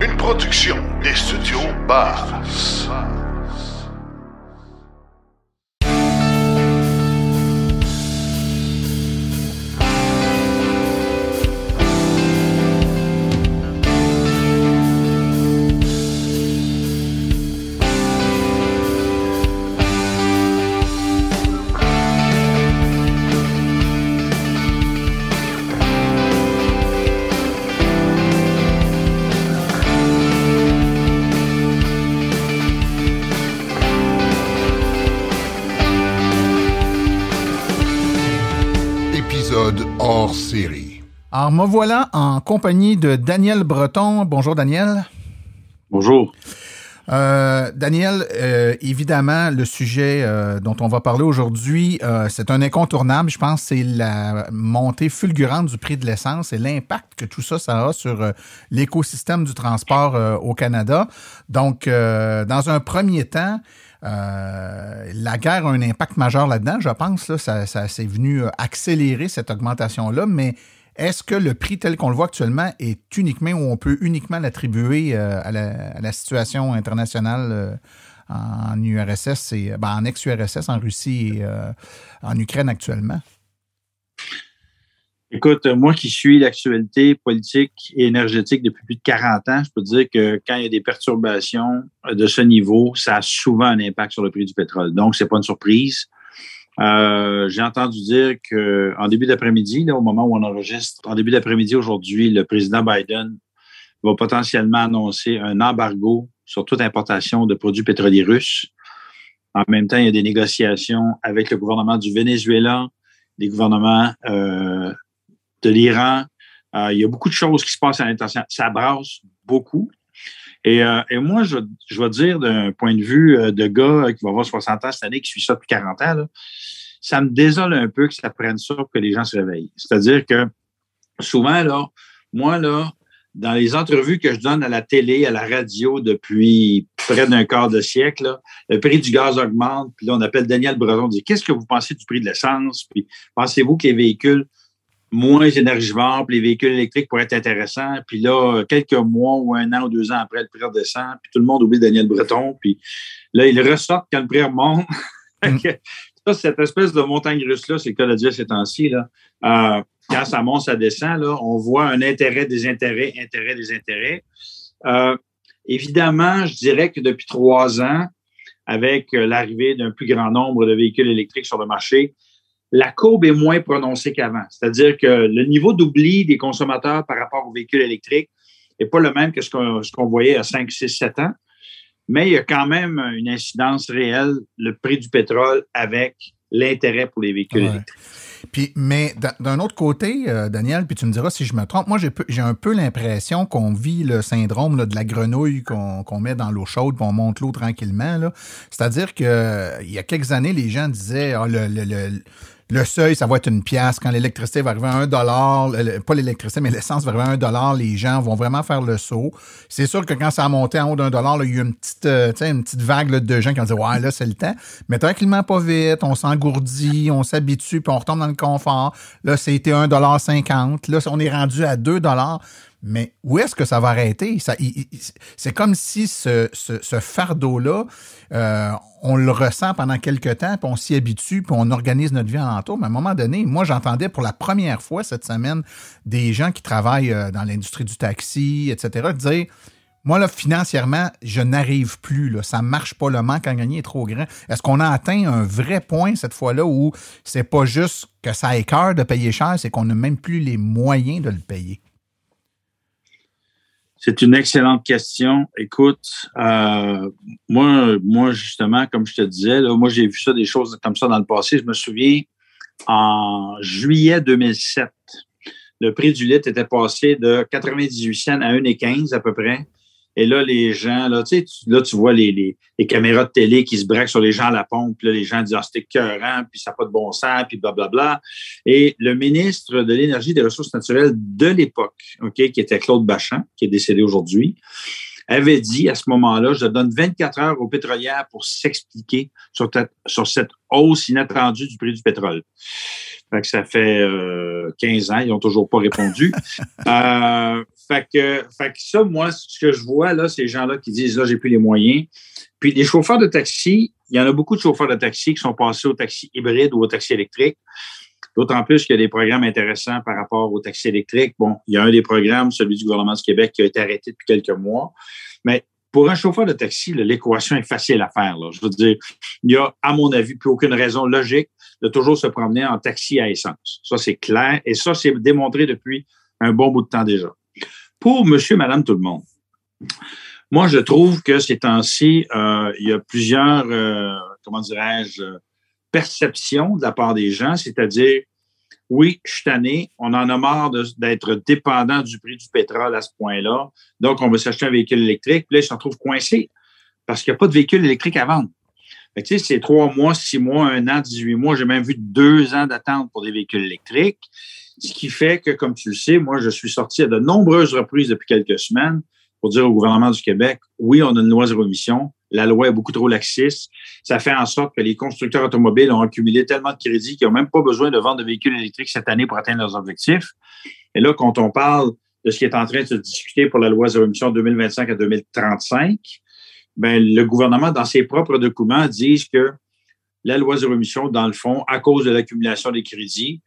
Une production des studios Bass. Série. Alors, me voilà en compagnie de Daniel Breton. Bonjour, Daniel. Bonjour. Euh, Daniel, euh, évidemment, le sujet euh, dont on va parler aujourd'hui, euh, c'est un incontournable. Je pense c'est la montée fulgurante du prix de l'essence et l'impact que tout ça, ça a sur euh, l'écosystème du transport euh, au Canada. Donc, euh, dans un premier temps, euh, la guerre a un impact majeur là-dedans, je pense. Là, ça, ça c'est venu euh, accélérer cette augmentation-là, mais est-ce que le prix tel qu'on le voit actuellement est uniquement ou on peut uniquement l'attribuer euh, à, la, situation internationale en URSS et ben, en ex-URSS, en Russie et en Ukraine actuellement? Écoute, moi qui suis l'actualité politique et énergétique depuis plus de 40 ans, je peux dire que quand il y a des perturbations de ce niveau, ça a souvent un impact sur le prix du pétrole. Donc, c'est pas une surprise. Euh, J'ai entendu dire que en début d'après-midi, au moment où on enregistre, en début d'après-midi aujourd'hui, le président Biden va potentiellement annoncer un embargo sur toute importation de produits pétroliers russes. En même temps, il y a des négociations avec le gouvernement du Venezuela, des gouvernements euh, de l'Iran. Euh, il y a beaucoup de choses qui se passent à l'international. Ça brasse beaucoup. Et, euh, moi, je, vais dire d'un point de vue euh, de gars qui va avoir 60 ans cette année, qui suit ça depuis 40 ans, ça me désole un peu que ça prenne ça pour que les gens se réveillent. C'est-à-dire que souvent, moi, là, dans les entrevues que je donne à la télé, à la radio depuis près d'un quart de siècle, le prix du gaz augmente, puis là, on appelle Daniel Breton, on dit Qu'est-ce que vous pensez du prix de l'essence? Puis pensez-vous que les véhicules moins énergivores, puis les véhicules électriques pourraient être intéressants. Puis là, quelques mois ou un an ou deux ans après, le prix redescend, puis tout le monde oublie Daniel Breton. Puis là, il ressort quand le prix remonte. Ça, cette espèce de montagne russe-là, c'est le cas de dire ces temps-ci. Euh, quand ça monte, ça descend, là, on voit un intérêt, des intérêts, intérêt, des intérêts. Euh, évidemment, je dirais que depuis trois ans, avec l'arrivée d'un plus grand nombre de véhicules électriques sur le marché, la courbe est moins prononcée qu'avant. C'est-à-dire que le niveau d'oubli des consommateurs par rapport aux véhicules électriques n'est pas le même que ce qu'on qu voyait à 5, 6, 7 ans. Mais il y a quand même une incidence réelle, le prix du pétrole avec l'intérêt pour les véhicules ouais. électriques. Puis, mais d'un autre côté, euh, Daniel, puis tu me diras si je me trompe, moi j'ai un peu l'impression qu'on vit le syndrome là, de la grenouille qu'on qu met dans l'eau chaude, puis on monte l'eau tranquillement. C'est-à-dire que il y a quelques années, les gens disaient le, le, le le seuil, ça va être une pièce. Quand l'électricité va arriver à un dollar, pas l'électricité, mais l'essence va arriver à un dollar, les gens vont vraiment faire le saut. C'est sûr que quand ça a monté en haut d'un dollar, il y a eu une petite, euh, une petite vague de gens qui ont dit Ouais, là, c'est le temps. Mais tranquillement, pas vite, on s'engourdit, on s'habitue, puis on retombe dans le confort. Là, c'était un dollar cinquante. Là, on est rendu à deux dollars. Mais où est-ce que ça va arrêter? C'est comme si ce, fardeau-là, euh, on le ressent pendant quelques temps, puis on s'y habitue, puis on organise notre vie en entour. Mais à un moment donné, moi, j'entendais pour la première fois cette semaine des gens qui travaillent dans l'industrie du taxi, etc., dire moi, là, financièrement, je n'arrive plus. Là. Ça ne marche pas. Le manque à gagner est trop grand. Est-ce qu'on a atteint un vrai point cette fois-là où c'est pas juste que ça écœure de payer cher, c'est qu'on n'a même plus les moyens de le payer? C'est une excellente question. Écoute, euh, moi, moi, justement, comme je te disais, là, moi, j'ai vu ça, des choses comme ça dans le passé. Je me souviens, en juillet 2007, le prix du litre était passé de 98 cents à 1,15 à peu près. Et là, les gens, là, tu sais, là, tu vois les, les, les, caméras de télé qui se braquent sur les gens à la pompe. Puis là, les gens disent, ah, c'était écœurant, puis ça n'a pas de bon sens, puis blablabla. Et le ministre de l'Énergie et des Ressources naturelles de l'époque, OK, qui était Claude Bachand, qui est décédé aujourd'hui, avait dit à ce moment-là, je donne 24 heures aux pétrolières pour s'expliquer sur, sur cette hausse inattendue du prix du pétrole. Fait que ça fait euh, 15 ans, ils n'ont toujours pas répondu. euh, Fait que, ça, moi, ce que je vois, là, ces gens-là qui disent, là, j'ai plus les moyens. Puis les chauffeurs de taxi, il y en a beaucoup de chauffeurs de taxi qui sont passés au taxi hybride ou au taxi électrique. D'autant plus qu'il y a des programmes intéressants par rapport au taxi électrique. Bon, il y a un des programmes, celui du gouvernement du Québec, qui a été arrêté depuis quelques mois. Mais pour un chauffeur de taxi, l'équation est facile à faire. Je veux dire, il n'y a, à mon avis, plus aucune raison logique de toujours se promener en taxi à essence. Ça, c'est clair. Et ça, c'est démontré depuis un bon bout de temps déjà. Pour monsieur, madame, tout le monde, moi, je trouve que ces temps-ci, euh, il y a plusieurs, euh, comment dirais-je, perceptions de la part des gens, c'est-à-dire, oui, je suis tanné, on en a marre d'être dépendant du prix du pétrole à ce point-là, donc on va s'acheter un véhicule électrique, puis là, ils se retrouvent coincés parce qu'il n'y a pas de véhicule électrique à vendre. tu sais, c'est trois mois, six mois, un an, 18 mois. J'ai même vu deux ans d'attente pour des véhicules électriques. Ce qui fait que, comme tu le sais, moi, je suis sorti à de nombreuses reprises depuis quelques semaines pour dire au gouvernement du Québec, oui, on a une loi zéro émission, la loi est beaucoup trop laxiste. Ça fait en sorte que les constructeurs automobiles ont accumulé tellement de crédits qu'ils n'ont même pas besoin de vendre de véhicules électriques cette année pour atteindre leurs objectifs. Et là, quand on parle de ce qui est en train de se discuter pour la loi zéro émission 2025 à 2035, ben, le gouvernement, dans ses propres documents, dit que la loi zéro émission, dans le fond, à cause de l'accumulation des crédits,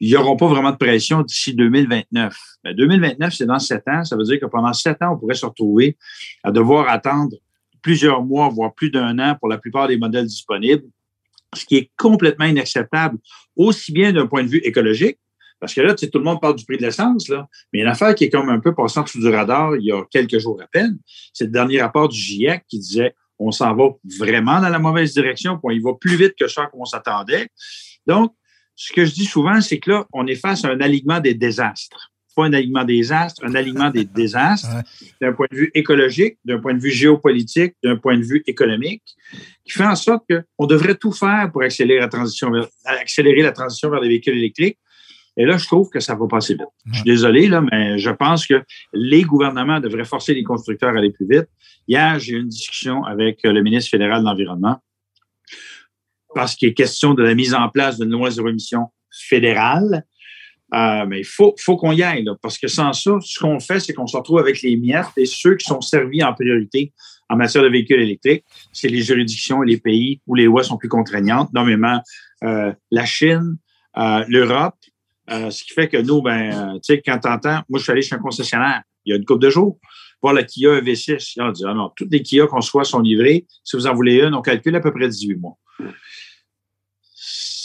il n'y aura pas vraiment de pression d'ici 2029. Mais 2029, c'est dans sept ans. Ça veut dire que pendant sept ans, on pourrait se retrouver à devoir attendre plusieurs mois, voire plus d'un an pour la plupart des modèles disponibles, ce qui est complètement inacceptable, aussi bien d'un point de vue écologique, parce que là, tu sais, tout le monde parle du prix de l'essence, là, mais une affaire qui est comme un peu passant sous du radar il y a quelques jours à peine, c'est le dernier rapport du GIEC qui disait on s'en va vraiment dans la mauvaise direction, puis on y va plus vite que ça qu'on s'attendait. Donc, ce que je dis souvent, c'est que là, on est face à un alignement des désastres. Pas un alignement des astres, un alignement des désastres, d'un point de vue écologique, d'un point de vue géopolitique, d'un point de vue économique, qui fait en sorte qu'on devrait tout faire pour accélérer la transition vers, accélérer la transition vers les véhicules électriques. Et là, je trouve que ça va passer vite. Je suis désolé, là, mais je pense que les gouvernements devraient forcer les constructeurs à aller plus vite. Hier, j'ai eu une discussion avec le ministre fédéral de l'Environnement parce qu'il est question de la mise en place d'une loi zéro émission fédérale. Euh, mais il faut, faut qu'on y aille, parce que sans ça, ce qu'on fait, c'est qu'on se retrouve avec les miettes et ceux qui sont servis en priorité en matière de véhicules électriques, c'est les juridictions et les pays où les lois sont plus contraignantes, nommément euh, la Chine, euh, l'Europe, ce qui fait que nous, ben, tu sais, quand t'entends, moi, je suis allé chez un concessionnaire il y a une couple de jours, voir la Kia EV6. On dit, ah non, toutes les Kia qu'on soit sont livrées. Si vous en voulez une, on calcule à peu près 18 mois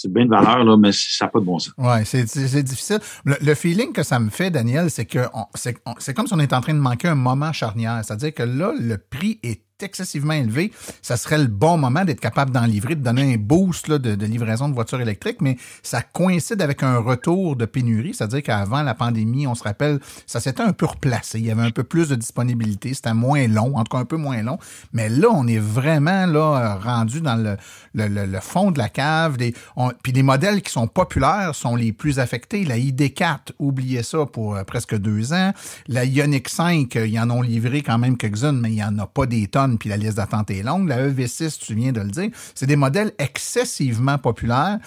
c'est bien de valeur, là, mais ça n'a pas de bon sens. Oui, c'est difficile. Le, feeling que ça me fait, Daniel, c'est que c'est comme si on est en train de manquer un moment charnière. C'est-à-dire que là, le prix est excessivement élevé, ça serait le bon moment d'être capable d'en livrer, de donner un boost là, de, livraison de voitures électriques, mais ça coïncide avec un retour de pénurie, c'est-à-dire qu'avant la pandémie, on se rappelle, ça s'était un peu replacé, il y avait un peu plus de disponibilité, c'était moins long, en tout cas un peu moins long, mais là, on est vraiment là rendu dans le, le, fond de la cave, puis les modèles qui sont populaires sont les plus affectés, la ID4, oubliez ça pour euh, presque deux ans, la Ioniq 5, ils en ont livré quand même quelques-unes, mais il n'y en a pas des tonnes puis la liste d'attente est longue. La EV6, tu viens de le dire, c'est des modèles excessivement populaires.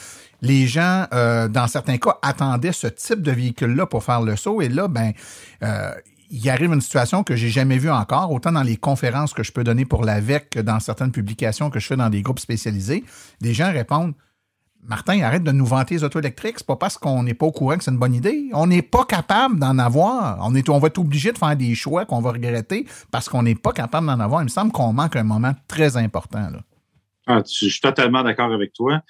Les gens, euh, dans certains cas, attendaient ce type de véhicule-là pour faire le saut. Et là, ben, euh, il arrive une situation que j'ai jamais vue encore, autant dans les conférences que je peux donner pour l'AVEC que dans certaines publications que je fais dans des groupes spécialisés. Des gens répondent Martin, arrête de nous vanter les auto électriques. C'est pas parce qu'on n'est pas au courant que c'est une bonne idée. On n'est pas capable d'en avoir. On va être obligé de faire des choix qu'on va regretter parce qu'on n'est pas capable d'en avoir. Il me semble qu'on manque un moment très important. Là. Ah, je suis totalement d'accord avec toi.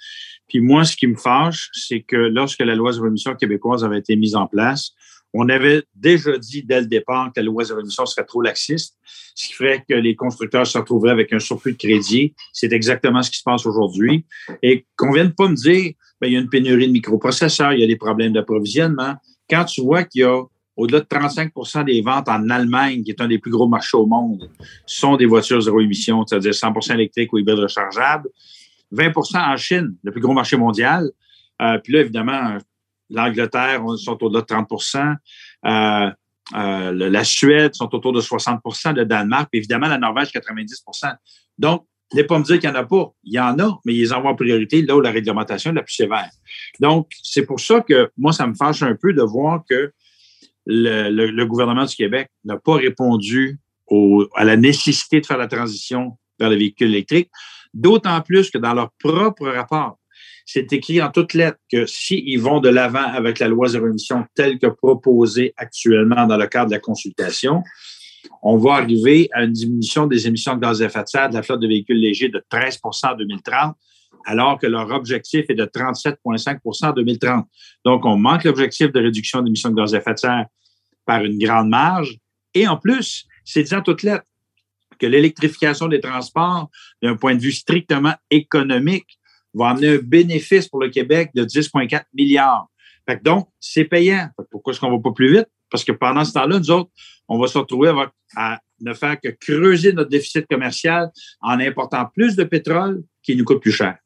Puis moi, ce qui me fâche, c'est que lorsque la loi sur l'émission québécoise avait été mise en place, on avait déjà dit dès le départ que la loi zéro émission serait trop laxiste, ce qui ferait que les constructeurs se retrouveraient avec un surplus de crédit. C'est exactement ce qui se passe aujourd'hui. Et qu'on vienne pas me dire, ben, il y a une pénurie de microprocesseurs, il y a des problèmes d'approvisionnement. Quand tu vois qu'il y a au-delà de 35% des ventes en Allemagne, qui est un des plus gros marchés au monde, sont des voitures zéro émission, c'est-à-dire 100% électriques ou hybrides rechargeables. 20% en Chine, le plus gros marché mondial. Euh, puis là, évidemment, L'Angleterre sont autour de 30% euh, euh, La Suède sont autour de 60% Le Danemark, puis évidemment, la Norvège, 90% Donc, ne pas me dire qu'il n'y en a pas. Il y en a, mais ils en vont en priorité là où la réglementation est la plus sévère. Donc, c'est pour ça que moi, ça me fâche un peu de voir que le, gouvernement du Québec n'a pas répondu à la nécessité de faire la transition vers les véhicules électriques, d'autant plus que dans leur propre rapport, c'est écrit en toutes lettres que s'ils vont de l'avant avec la loi zéro émission telle que proposée actuellement dans le cadre de la consultation, on va arriver à une diminution des émissions de gaz à effet de serre de la flotte de véhicules légers de 13% en 2030, alors que leur objectif est de 37,5% en 2030. Donc, on manque l'objectif de réduction d'émissions de gaz à effet de serre par une grande marge. Et en plus, c'est dit en toutes lettres que l'électrification des transports, d'un point de vue strictement économique, va amener un bénéfice pour le Québec de 10,4 milliards. donc, c'est payant. pourquoi est-ce qu'on va pas plus vite? Parce que pendant ce temps-là, nous autres, on va se retrouver à ne faire que creuser notre déficit commercial en important plus de pétrole qui nous coûte plus cher.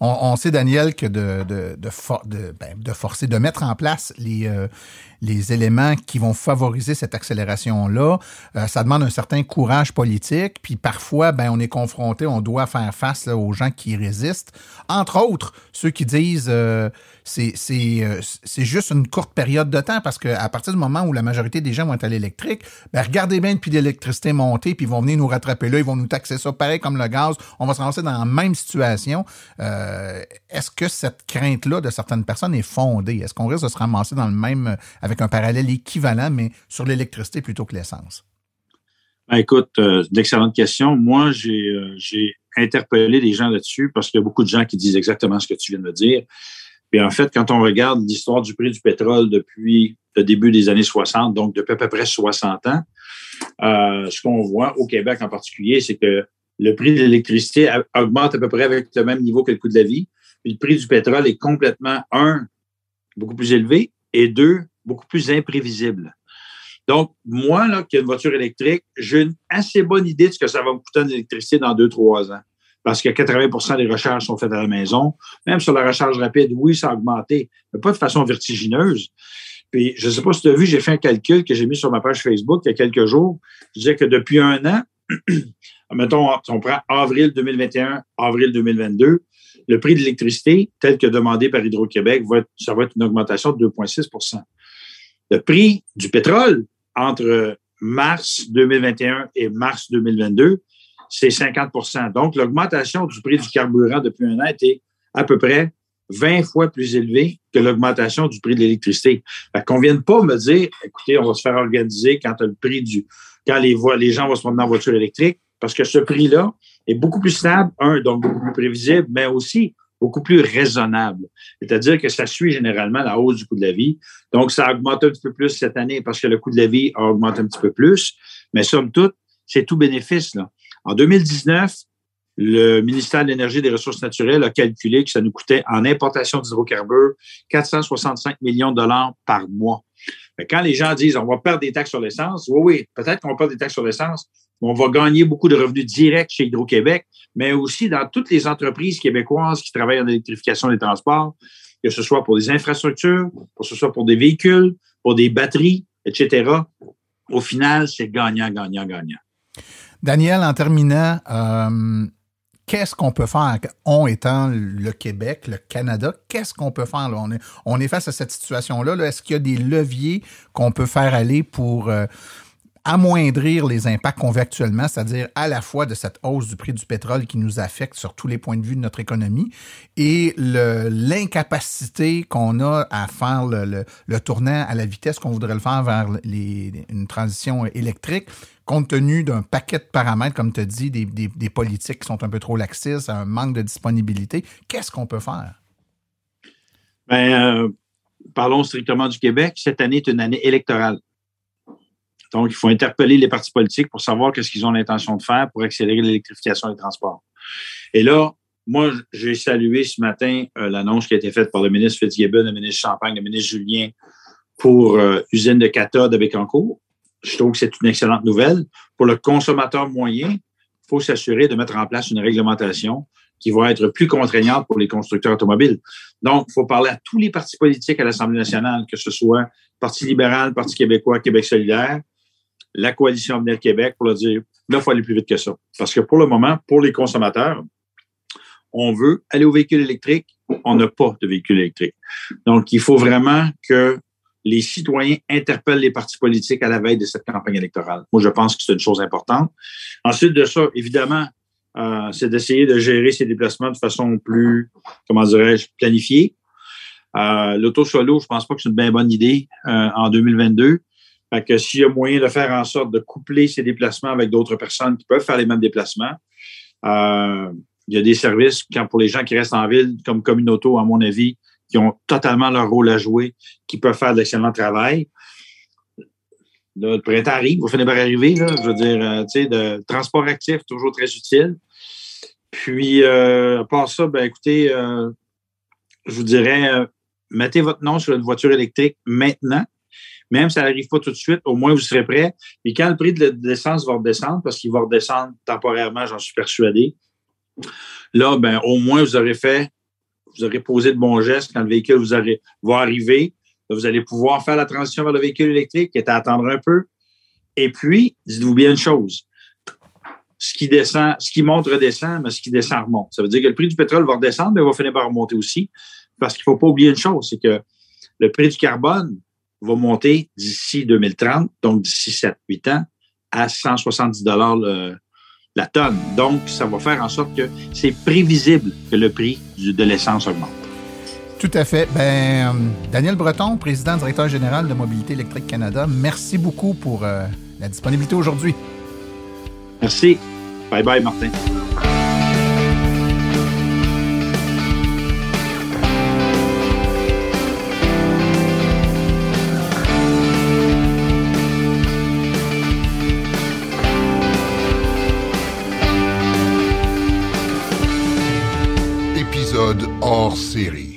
On, sait, Daniel, que de, de, de, ben, de, forcer, de mettre en place les, euh, les éléments qui vont favoriser cette accélération-là, euh, ça demande un certain courage politique. Puis parfois, ben, on est confronté, on doit faire face aux gens qui résistent. Entre autres, ceux qui disent euh, c'est c'est juste une courte période de temps parce qu'à partir du moment où la majorité des gens vont être à l'électrique, ben, regardez bien depuis l'électricité monter, puis ils vont venir nous rattraper là, ils vont nous taxer ça pareil comme le gaz. On va se lancer dans la même situation, euh, est-ce que cette crainte-là de certaines personnes est fondée? Est-ce qu'on risque de se ramasser dans le même, un parallèle équivalent, mais sur l'électricité plutôt que l'essence? Ben, écoute, euh, d'excellentes questions. Moi, euh, j'ai interpellé des gens là-dessus parce qu'il y a beaucoup de gens qui disent exactement ce que tu viens de me dire. Puis en fait, quand on regarde l'histoire du prix du pétrole depuis le début des années 60, donc depuis à peu près 60 ans, ce qu'on voit au Québec en particulier, c'est que le prix de l'électricité augmente à peu près avec le même niveau que le coût de la vie. Puis le prix du pétrole est complètement, un, beaucoup plus élevé et deux, beaucoup plus imprévisible. Donc, moi, là, qui ai une voiture électrique, j'ai une assez bonne idée de ce que ça va me coûter en électricité dans deux, trois ans. Parce que 80% des recharges sont faites à la maison. Même sur la recharge rapide, oui, ça a augmenté, mais pas de façon vertigineuse. Puis, je ne sais pas si tu as vu, j'ai fait un calcul que j'ai mis sur ma page Facebook il y a quelques jours. Je disais que depuis un an, mettons, on prend avril 2021, avril 2022, le prix de l'électricité, tel que demandé par Hydro-Québec, ça va être une augmentation de 2,6 Le prix du pétrole entre mars 2021 et mars 2022, c'est 50% Donc, l'augmentation du prix du carburant depuis un an était à peu près 20 fois plus élevée que l'augmentation du prix de l'électricité. Qu'on vienne pas me dire, écoutez, on va se faire organiser quand le prix du, quand les, les gens vont se promener en voiture électrique, parce que ce prix-là est beaucoup plus stable, un, donc beaucoup plus prévisible, mais aussi beaucoup plus raisonnable. C'est-à-dire que ça suit généralement la hausse du coût de la vie. Donc, ça a augmenté un petit peu plus cette année parce que le coût de la vie a augmenté un petit peu plus. Mais somme toute, c'est tout bénéfice. Là. En 2019, le ministère de l'Énergie et des Ressources naturelles a calculé que ça nous coûtait en importation d'hydrocarbures 465 millions de dollars par mois. quand les gens disent on va perdre des taxes sur l'essence, oui, oui, peut-être qu'on va perdre des taxes sur l'essence, on va gagner beaucoup de revenus directs chez Hydro-Québec, mais aussi dans toutes les entreprises québécoises qui travaillent en électrification des transports, que ce soit pour des infrastructures, que ce soit pour des véhicules, pour des batteries, etc. Au final, c'est gagnant, gagnant, gagnant. Daniel, en terminant, euh, qu'est-ce qu'on peut faire, on étant le Québec, le Canada, qu'est-ce qu'on peut faire? On, est, on est face à cette situation-là. -là, Est-ce qu'il y a des leviers qu'on peut faire aller pour... Euh, amoindrir les impacts qu'on vit actuellement, c'est-à-dire à la fois de cette hausse du prix du pétrole qui nous affecte sur tous les points de vue de notre économie et l'incapacité qu'on a à faire le, tournant à la vitesse qu'on voudrait le faire vers une transition électrique, compte tenu d'un paquet de paramètres, comme tu des, des, des, politiques qui sont un peu trop laxistes, un manque de disponibilité. Qu'est-ce qu'on peut faire? Bien, euh, parlons strictement du Québec. Cette année est une année électorale. Donc, il faut interpeller les partis politiques pour savoir qu'est-ce qu'ils ont l'intention de faire pour accélérer l'électrification des transports. Et là, moi, j'ai salué ce matin euh, l'annonce qui a été faite par le ministre Fitzgibbon, le ministre Champagne, le ministre Julien pour euh, usine de cathode avec Encourt. Je trouve que c'est une excellente nouvelle. Pour le consommateur moyen, il faut s'assurer de mettre en place une réglementation qui va être plus contraignante pour les constructeurs automobiles. Donc, il faut parler à tous les partis politiques à l'Assemblée nationale, que ce soit Parti libéral, Parti québécois, Québec solidaire, la coalition Avenir Québec pour leur dire, là, il faut aller plus vite que ça. Parce que pour le moment, pour les consommateurs, on veut aller au véhicule électrique, on n'a pas de véhicule électrique. Donc, il faut vraiment que les citoyens interpellent les partis politiques à la veille de cette campagne électorale. Moi, je pense que c'est une chose importante. Ensuite de ça, évidemment, euh, c'est d'essayer de gérer ces déplacements de façon plus, comment dirais-je, planifiée. Euh, L'auto solo, je pense pas que c'est une bien bonne idée euh, en 2022. Fait que s'il y a moyen de faire en sorte de coupler ces déplacements avec d'autres personnes qui peuvent faire les mêmes déplacements, euh, il y a des services quand pour les gens qui restent en ville, comme Communauto, à mon avis, qui ont totalement leur rôle à jouer, qui peuvent faire de l'excellent travail. le printemps arrive, vous finissez par arriver, là, je veux dire, euh, tu sais, de transport actif, toujours très utile. Puis, euh, à part ça, ben écoutez, euh, je vous dirais, euh, mettez votre nom sur une voiture électrique maintenant. Même si ça n'arrive pas tout de suite, au moins vous serez prêt. Et quand le prix de l'essence va redescendre, parce qu'il va redescendre temporairement, j'en suis persuadé, là, ben, au moins vous aurez fait, vous aurez posé de bons gestes quand le véhicule vous aurez, va arriver. Vous allez pouvoir faire la transition vers le véhicule électrique, qui est à attendre un peu. Et puis, dites-vous bien une chose. Ce qui descend, ce qui monte redescend, mais ce qui descend remonte. Ça veut dire que le prix du pétrole va redescendre, mais il va finir par remonter aussi. Parce qu'il ne faut pas oublier une chose, c'est que le prix du carbone va monter d'ici 2030, donc d'ici 7-8 ans, à 170 dollars la tonne. Donc, ça va faire en sorte que c'est prévisible que le prix de l'essence augmente. Tout à fait. Ben, Daniel Breton, président directeur général de Mobilité électrique Canada, merci beaucoup pour euh, la disponibilité aujourd'hui. Merci. Bye bye, Martin. City.